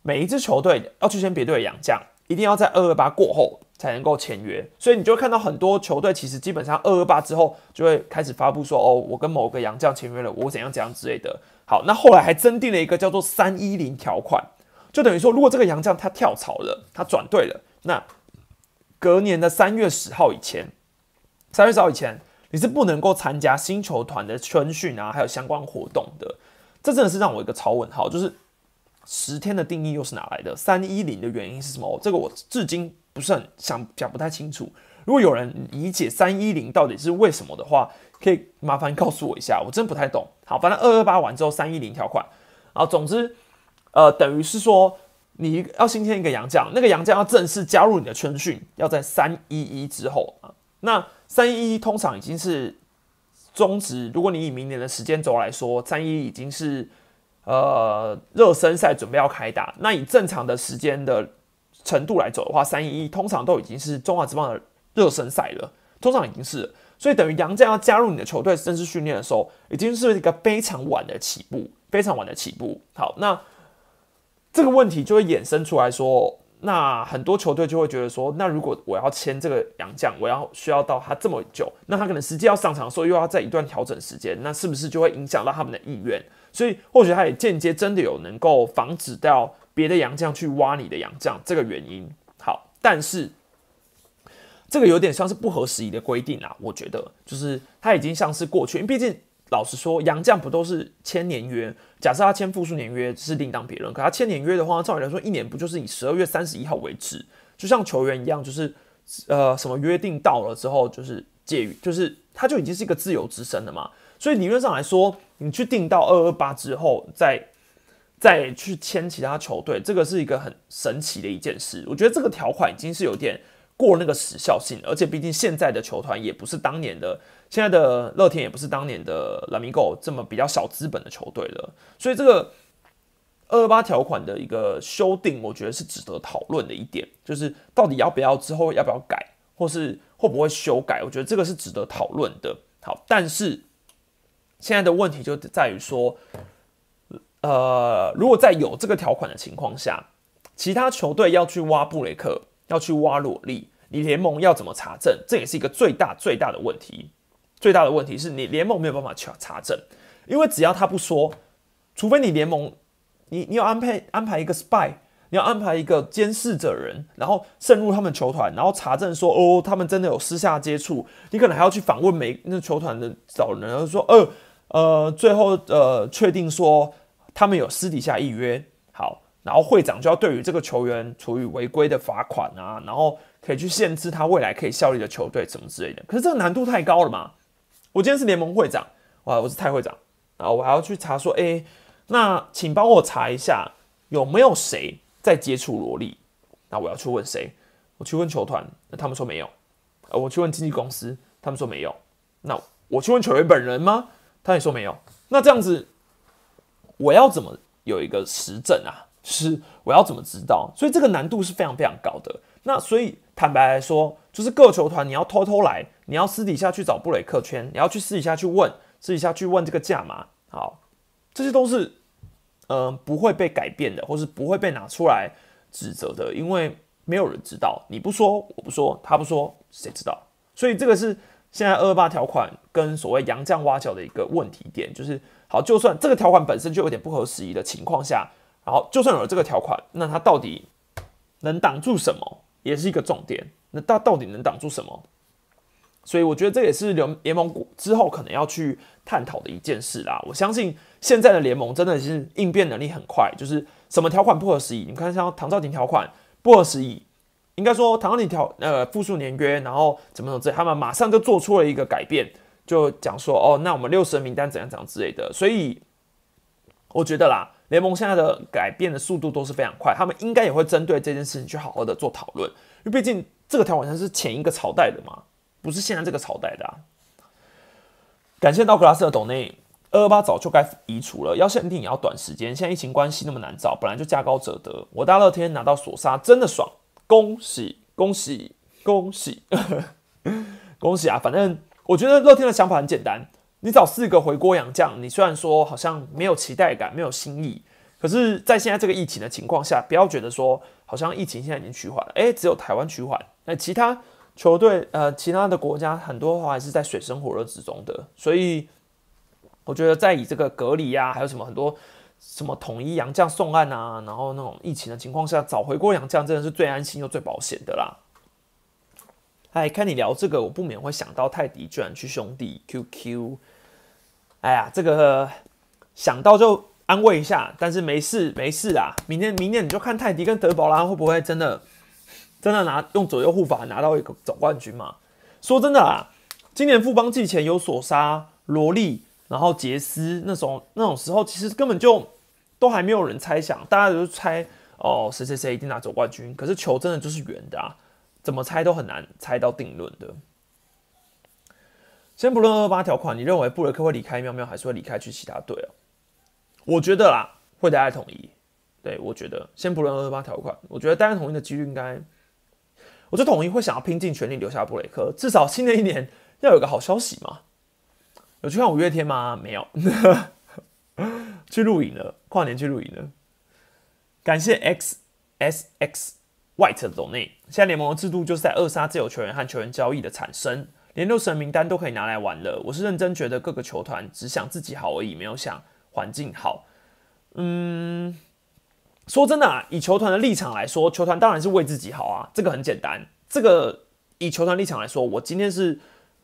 每一支球队要去签别队的洋将，一定要在二二八过后才能够签约，所以你就会看到很多球队其实基本上二二八之后就会开始发布说，哦，我跟某个洋将签约了，我怎样怎样之类的。好，那后来还增订了一个叫做三一零条款，就等于说，如果这个洋将他跳槽了，他转队了，那隔年的三月十号以前，三月十号以前你是不能够参加新球团的春训啊，还有相关活动的。这真的是让我一个超问号，就是。十天的定义又是哪来的？三一零的原因是什么？这个我至今不是很想讲不太清楚。如果有人理解三一零到底是为什么的话，可以麻烦告诉我一下，我真不太懂。好，反正二二八完之后三一零条款，啊，总之，呃，等于是说你要新添一个洋将，那个洋将要正式加入你的春训，要在三一一之后啊。那三一一通常已经是终止。如果你以明年的时间轴来说，三一已经是。呃，热身赛准备要开打，那以正常的时间的程度来走的话，三一一通常都已经是中华职棒的热身赛了，通常已经是，所以等于杨将要加入你的球队正式训练的时候，已经是一个非常晚的起步，非常晚的起步。好，那这个问题就会衍生出来说，那很多球队就会觉得说，那如果我要签这个杨将，我要需要到他这么久，那他可能实际要上场的时候又要在一段调整时间，那是不是就会影响到他们的意愿？所以或许他也间接真的有能够防止掉别的洋将去挖你的洋将这个原因。好，但是这个有点像是不合时宜的规定啊，我觉得就是他已经像是过去，因为毕竟。老实说，洋将不都是签年约？假设他签复数年约是另当别论，可他签年约的话，照理来说，一年不就是以十二月三十一号为止？就像球员一样，就是呃，什么约定到了之后，就是介于，就是他就已经是一个自由之身了嘛。所以理论上来说，你去定到二二八之后，再再去签其他球队，这个是一个很神奇的一件事。我觉得这个条款已经是有点过那个时效性，而且毕竟现在的球团也不是当年的。现在的乐天也不是当年的拉米狗这么比较小资本的球队了，所以这个二二八条款的一个修订，我觉得是值得讨论的一点，就是到底要不要之后要不要改，或是会不会修改，我觉得这个是值得讨论的。好，但是现在的问题就在于说，呃，如果在有这个条款的情况下，其他球队要去挖布雷克，要去挖罗利，你联盟要怎么查证？这也是一个最大最大的问题。最大的问题是你联盟没有办法查查证，因为只要他不说，除非你联盟，你你要安排安排一个 spy，你要安排一个监视者人，然后渗入他们球团，然后查证说哦，他们真的有私下接触，你可能还要去访问每那球团的找人，然后说呃呃，最后呃确定说他们有私底下预约，好，然后会长就要对于这个球员处于违规的罚款啊，然后可以去限制他未来可以效力的球队什么之类的，可是这个难度太高了嘛。我今天是联盟会长，哇，我是太会长，然后我还要去查说，哎，那请帮我查一下有没有谁在接触萝莉，那我要去问谁？我去问球团，那他们说没有，呃，我去问经纪公司，他们说没有，那我去问球员本人吗？他也说没有，那这样子我要怎么有一个实证啊？是我要怎么知道？所以这个难度是非常非常高的。那所以坦白来说，就是各球团你要偷偷来，你要私底下去找布雷克圈，你要去私底下去问，私底下去问这个价码，好，这些都是嗯不会被改变的，或是不会被拿出来指责的，因为没有人知道，你不说，我不说，他不说，谁知道？所以这个是现在二八条款跟所谓洋将挖角的一个问题点，就是好，就算这个条款本身就有点不合时宜的情况下，然后就算有了这个条款，那它到底能挡住什么？也是一个重点，那到到底能挡住什么？所以我觉得这也是联联盟之后可能要去探讨的一件事啦。我相信现在的联盟真的是应变能力很快，就是什么条款不合时宜，你看像唐兆廷条款不合时宜，应该说唐兆廷条呃复数年约，然后怎么怎么这，他们马上就做出了一个改变，就讲说哦，那我们六十人名单怎样怎样之类的。所以我觉得啦。联盟现在的改变的速度都是非常快，他们应该也会针对这件事情去好好的做讨论，因为毕竟这个条款是前一个朝代的嘛，不是现在这个朝代的啊。感谢道格拉斯的董内二二八早就该移除了，要限定也要短时间，现在疫情关系那么难找，本来就价高者得。我大热天拿到索沙真的爽，恭喜恭喜恭喜 恭喜啊！反正我觉得乐天的想法很简单。你找四个回锅洋将，你虽然说好像没有期待感，没有新意，可是，在现在这个疫情的情况下，不要觉得说好像疫情现在已经趋缓了，诶，只有台湾趋缓，那其他球队呃，其他的国家很多话还是在水深火热之中的，所以我觉得在以这个隔离呀，还有什么很多什么统一洋将送案啊，然后那种疫情的情况下找回过洋将，真的是最安心又最保险的啦。哎，看你聊这个，我不免会想到泰迪居然去兄弟 QQ。哎呀，这个想到就安慰一下，但是没事没事啊。明天明年你就看泰迪跟德保拉会不会真的真的拿用左右护法拿到一个总冠军嘛？说真的啊，今年富邦季前有索杀罗莉，然后杰斯那种那种时候，其实根本就都还没有人猜想，大家都猜哦谁谁谁一定拿走冠军。可是球真的就是圆的啊，怎么猜都很难猜到定论的。先不论二八条款，你认为布雷克会离开喵喵，还是会离开去其他队啊？我觉得啦，会待在统一。对我觉得，先不论二八条款，我觉得待在统一的几率应该，我觉得统一会想要拼尽全力留下布雷克，至少新的一年要有个好消息嘛。有去看五月天吗？没有，去露营了，跨年去露营了。感谢 X S X White 的斗内，现在联盟的制度就是在扼杀自由球员和球员交易的产生，连六神名单都可以拿来玩了。我是认真觉得各个球团只想自己好而已，没有想环境好。嗯，说真的啊，以球团的立场来说，球团当然是为自己好啊，这个很简单。这个以球团立场来说，我今天是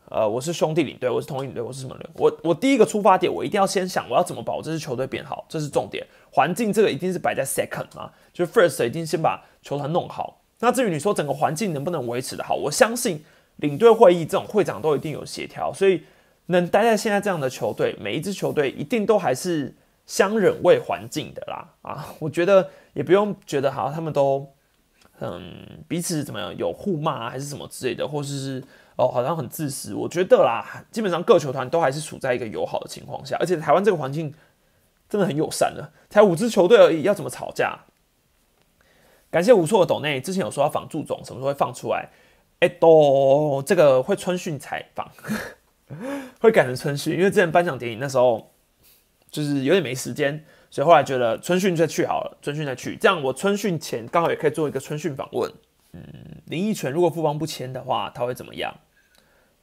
呃，我是兄弟领队，我是同一领队，我是什么人？我我第一个出发点，我一定要先想我要怎么把我这支球队变好，这是重点。环境这个一定是摆在 second 嘛，就是 first 一定先把球团弄好。那至于你说整个环境能不能维持的好，我相信领队会议这种会长都一定有协调，所以能待在现在这样的球队，每一支球队一定都还是相忍为环境的啦。啊，我觉得也不用觉得好，他们都嗯彼此怎么样有互骂还是什么之类的，或者是哦好像很自私。我觉得啦，基本上各球团都还是处在一个友好的情况下，而且台湾这个环境。真的很友善的，才五支球队而已，要怎么吵架？感谢无错的董内，之前有说要仿祝总，什么时候会放出来？哎，都这个会春训采访，会改成春训，因为之前颁奖典礼那时候就是有点没时间，所以后来觉得春训再去好了，春训再去，这样我春训前刚好也可以做一个春训访问。嗯，林奕泉如果富邦不签的话，他会怎么样？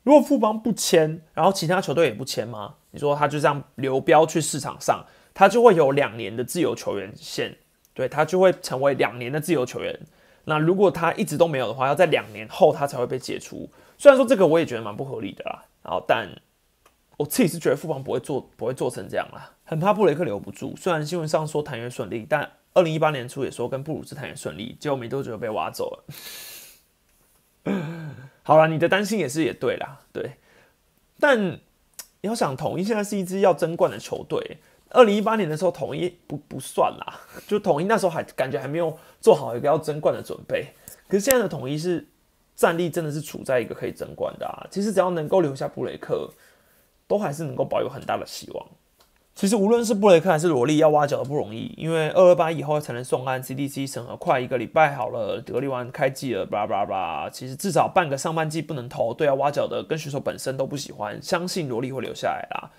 如果富邦不签，然后其他球队也不签吗？你说他就这样流标去市场上？他就会有两年的自由球员线，对他就会成为两年的自由球员。那如果他一直都没有的话，要在两年后他才会被解除。虽然说这个我也觉得蛮不合理的啦，然后但我自己是觉得富邦不会做不会做成这样啦，很怕布雷克留不住。虽然新闻上说谈约顺利，但二零一八年初也说跟布鲁斯谈约顺利，结果没多久就被挖走了。好了，你的担心也是也对啦，对，但要想统一现在是一支要争冠的球队。二零一八年的时候，统一不不算啦，就统一那时候还感觉还没有做好一个要争冠的准备。可是现在的统一是战力真的是处在一个可以争冠的啊。其实只要能够留下布雷克，都还是能够保有很大的希望。其实无论是布雷克还是罗莉，要挖角都不容易，因为二二八以后才能送案，CDC 审核快一个礼拜好了，隔离完开季了，巴拉巴拉。其实至少半个上半季不能投，对啊，挖角的跟选手本身都不喜欢，相信罗莉会留下来啦。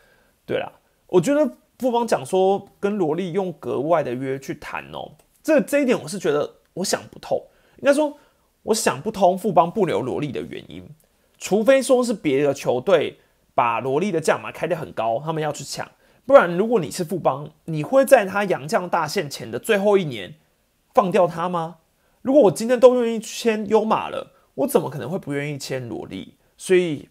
对啦，我觉得。富邦讲说跟罗莉用格外的约去谈哦，这这一点我是觉得我想不透。应该说我想不通富邦不留萝莉的原因，除非说是别的球队把萝莉的价码开得很高，他们要去抢。不然如果你是富邦，你会在他洋将大限前的最后一年放掉他吗？如果我今天都愿意签优马了，我怎么可能会不愿意签罗莉？所以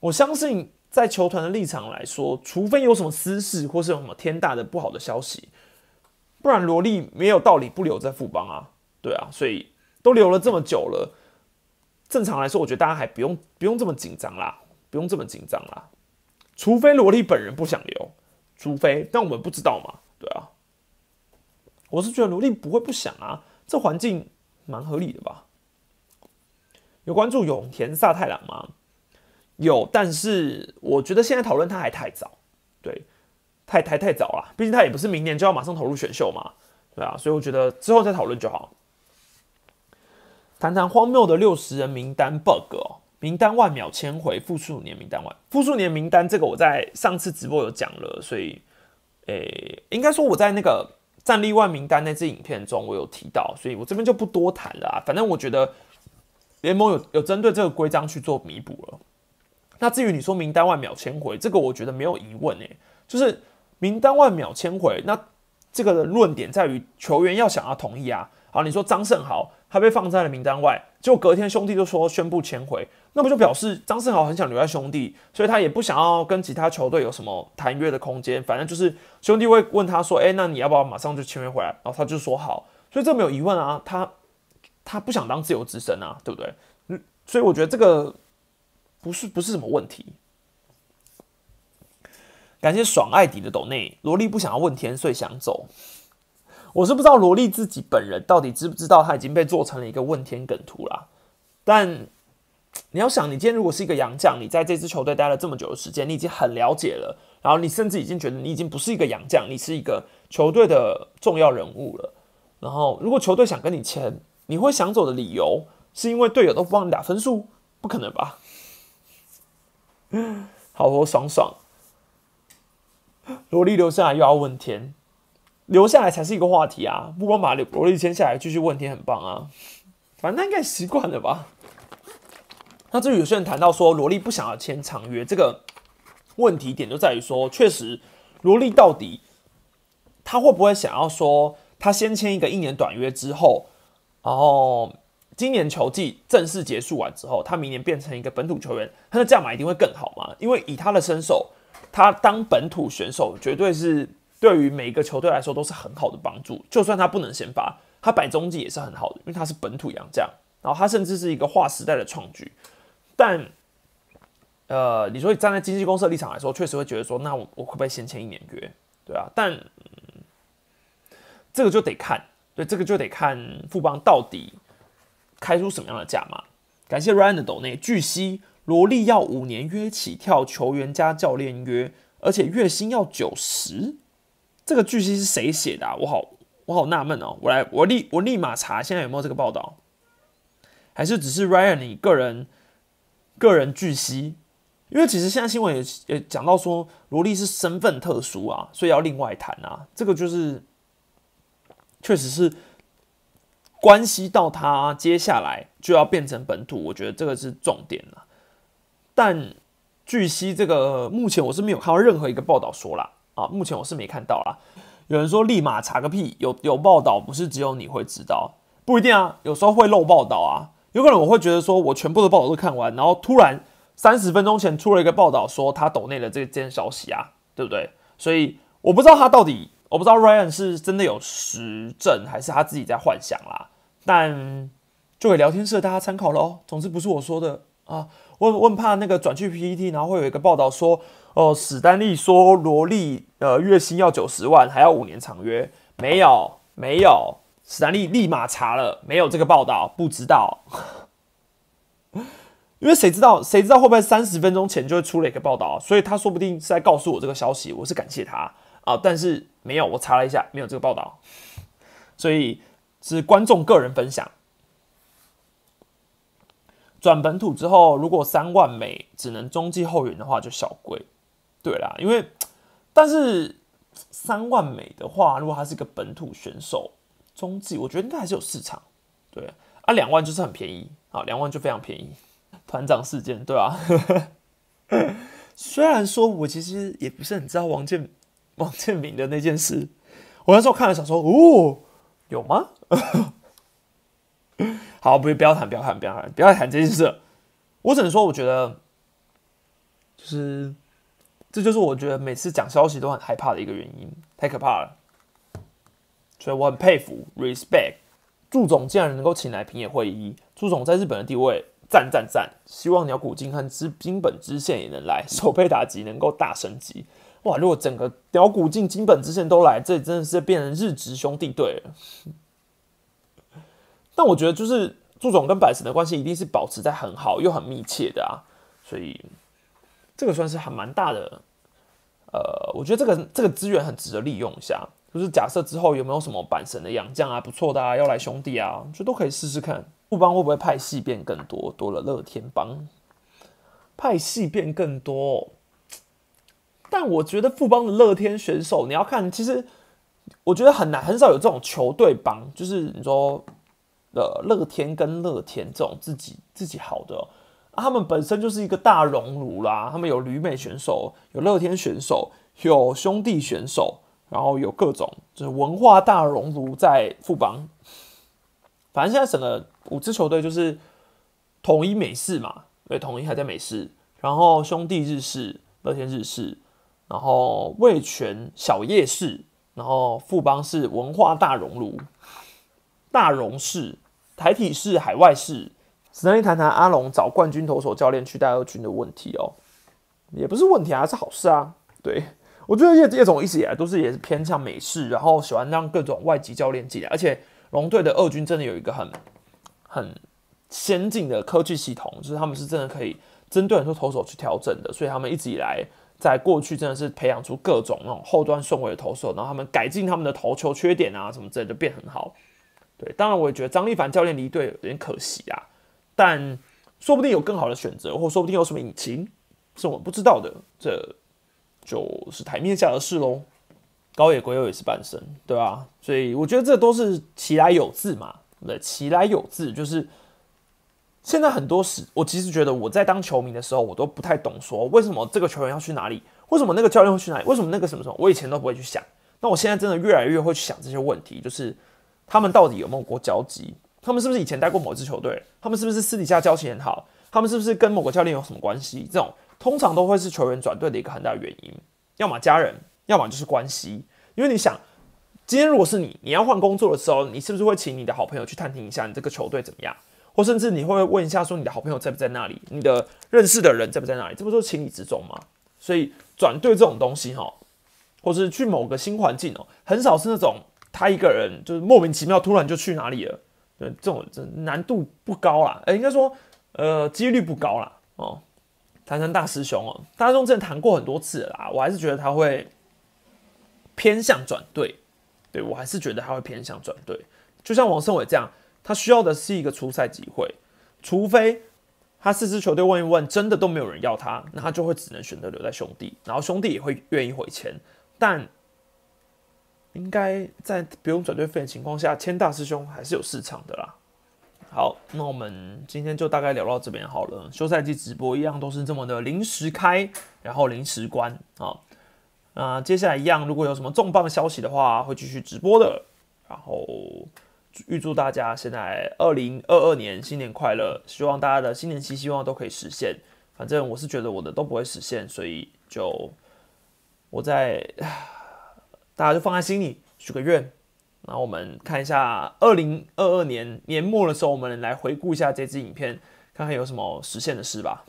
我相信。在球团的立场来说，除非有什么私事或是有什么天大的不好的消息，不然罗莉没有道理不留在富邦啊，对啊，所以都留了这么久了，正常来说，我觉得大家还不用不用这么紧张啦，不用这么紧张啦，除非萝莉本人不想留，除非，但我们不知道嘛，对啊，我是觉得萝莉不会不想啊，这环境蛮合理的吧？有关注永田萨太郎吗？有，但是我觉得现在讨论他还太早，对，太太太早了。毕竟他也不是明年就要马上投入选秀嘛，对啊，所以我觉得之后再讨论就好。谈谈荒谬的六十人名单 bug 哦，名单万秒签回复数年名单外，复数年名单这个我在上次直播有讲了，所以，诶，应该说我在那个战力万名单那支影片中我有提到，所以我这边就不多谈了啊。反正我觉得联盟有有针对这个规章去做弥补了。那至于你说名单外秒签回，这个我觉得没有疑问诶，就是名单外秒签回，那这个的论点在于球员要想要同意啊。好，你说张胜豪他被放在了名单外，结果隔天兄弟就说宣布签回，那不就表示张胜豪很想留在兄弟，所以他也不想要跟其他球队有什么谈约的空间，反正就是兄弟会问他说，哎，那你要不要马上就签约回来？然后他就说好，所以这没有疑问啊，他他不想当自由之身啊，对不对？嗯，所以我觉得这个。不是不是什么问题。感谢爽爱迪的斗内萝莉不想要问天，所以想走。我是不知道萝莉自己本人到底知不知道他已经被做成了一个问天梗图啦。但你要想，你今天如果是一个洋将，你在这支球队待了这么久的时间，你已经很了解了，然后你甚至已经觉得你已经不是一个洋将，你是一个球队的重要人物了。然后如果球队想跟你签，你会想走的理由是因为队友都不帮你打分数？不可能吧？好，我爽爽。萝莉留下来又要问天，留下来才是一个话题啊！不光把罗莉签下来继续问题很棒啊，反正他应该习惯了吧。那至于有些人谈到说罗莉不想要签长约，这个问题点就在于说，确实罗莉到底他会不会想要说，他先签一个一年短约之后，然后今年球季正式结束完之后，他明年变成一个本土球员，他的价码一定会更好嘛？因为以他的身手，他当本土选手绝对是。对于每一个球队来说都是很好的帮助，就算他不能先发，他摆中继也是很好的，因为他是本土洋将，然后他甚至是一个划时代的创举。但，呃，你说你站在经纪公司的立场来说，确实会觉得说，那我我会不会先签一年约？对啊，但这个就得看，对，这个就得看富邦到底开出什么样的价码。感谢 Ryan 的斗内，据悉罗莉要五年约起跳，球员加教练约，而且月薪要九十。这个巨星是谁写的啊？我好我好纳闷哦！我来我立我立马查，现在有没有这个报道？还是只是 Ryan 你个人个人巨星？因为其实现在新闻也也讲到说，罗莉是身份特殊啊，所以要另外谈啊。这个就是确实是关系到他接下来就要变成本土，我觉得这个是重点了。但据悉，这个目前我是没有看到任何一个报道说啦。啊，目前我是没看到啦。有人说立马查个屁，有有报道不是只有你会知道，不一定啊，有时候会漏报道啊。有可能我会觉得说我全部的报道都看完，然后突然三十分钟前出了一个报道说他抖内的这件消息啊，对不对？所以我不知道他到底，我不知道 Ryan 是真的有实证还是他自己在幻想啦。但就给聊天室大家参考喽。总之不是我说的啊，我我很怕那个转去 PPT，然后会有一个报道说。哦，史丹利说罗莉呃月薪要九十万，还要五年长约，没有没有，史丹利立马查了，没有这个报道，不知道，因为谁知道谁知道会不会三十分钟前就会出了一个报道，所以他说不定是在告诉我这个消息，我是感谢他啊，但是没有，我查了一下，没有这个报道，所以是观众个人分享。转本土之后，如果三万美只能中继后援的话，就小贵。对啦，因为但是三万美的话，如果他是一个本土选手，中继我觉得应该还是有市场。对啊，两万就是很便宜啊，两万就非常便宜。团长事件，对啊。虽然说我其实也不是很知道王建王建民的那件事，我那时候看了想说，哦，有吗？好，不不要谈，不要谈，不要谈，不要谈这件事。我只能说，我觉得就是。这就是我觉得每次讲消息都很害怕的一个原因，太可怕了。所以我很佩服，respect，祝总竟然能够请来平野会议。祝总在日本的地位，赞赞赞！希望鸟谷金和之金本支线也能来，手背打击能够大升级。哇，如果整个鸟谷进金本支线都来，这真的是变成日职兄弟队了。但我觉得，就是祝总跟百神的关系一定是保持在很好又很密切的啊，所以。这个算是还蛮大的，呃，我觉得这个这个资源很值得利用一下。就是假设之后有没有什么板神的养将啊，不错的啊，要来兄弟啊，就都可以试试看。富邦会不会派系变更多？多了乐天帮，派系变更多。但我觉得富邦的乐天选手，你要看，其实我觉得很难，很少有这种球队帮，就是你说呃乐天跟乐天这种自己自己好的。他们本身就是一个大熔炉啦，他们有旅美选手，有乐天选手，有兄弟选手，然后有各种就是文化大熔炉在富邦。反正现在整个五支球队就是统一美式嘛，对，统一还在美式，然后兄弟日式，乐天日式，然后味全小夜市，然后富邦是文化大熔炉，大熔式、台体式、海外式。只能谈谈阿龙找冠军投手教练去带二军的问题哦，也不是问题啊，是好事啊。对我觉得叶叶总一直以来都是也是偏向美式，然后喜欢让各种外籍教练进来，而且龙队的二军真的有一个很很先进的科技系统，就是他们是真的可以针对很多投手去调整的，所以他们一直以来在过去真的是培养出各种那种后端顺位的投手，然后他们改进他们的投球缺点啊什么之类的变很好。对，当然我也觉得张立凡教练离队有点可惜啊。但说不定有更好的选择，或说不定有什么隐情是我不知道的，这就是台面下的事喽。高野圭佑也是半身，对啊，所以我觉得这都是其来有自嘛，对，其来有自就是现在很多时，我其实觉得我在当球迷的时候，我都不太懂说为什么这个球员要去哪里，为什么那个教练会去哪里，为什么那个什么什么，我以前都不会去想，那我现在真的越来越会去想这些问题，就是他们到底有没有过交集，他们是不是以前带过某支球队，他们是不是私底下交情很好，他们是不是跟某个教练有什么关系，这种通常都会是球员转队的一个很大原因，要么家人。要么就是关系，因为你想，今天如果是你，你要换工作的时候，你是不是会请你的好朋友去探听一下你这个球队怎么样，或甚至你会问一下说你的好朋友在不在那里，你的认识的人在不在那里，这不都是情理之中吗？所以转队这种东西哈，或是去某个新环境哦，很少是那种他一个人就是莫名其妙突然就去哪里了，对，这种这难度不高啦，哎，应该说呃几率不高啦哦。谈谈大师兄哦，大师兄之前谈过很多次啦，我还是觉得他会。偏向转队，对我还是觉得他会偏向转队。就像王胜伟这样，他需要的是一个出赛机会，除非他四支球队问一问，真的都没有人要他，那他就会只能选择留在兄弟，然后兄弟也会愿意回签。但应该在不用转队费的情况下，签大师兄还是有市场的啦。好，那我们今天就大概聊到这边好了。休赛季直播一样都是这么的临时开，然后临时关啊。那接下来一样，如果有什么重磅消息的话，会继续直播的。然后预祝大家现在二零二二年新年快乐，希望大家的新年期希望都可以实现。反正我是觉得我的都不会实现，所以就我在大家就放在心里许个愿。然后我们看一下二零二二年年末的时候，我们来回顾一下这支影片，看看有什么实现的事吧。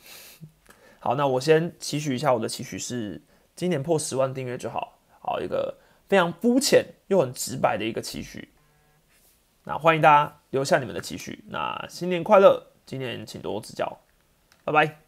好，那我先期许一下，我的期许是。今年破十万订阅就好，好一个非常肤浅又很直白的一个期许。那欢迎大家留下你们的期许。那新年快乐，今年请多多指教，拜拜。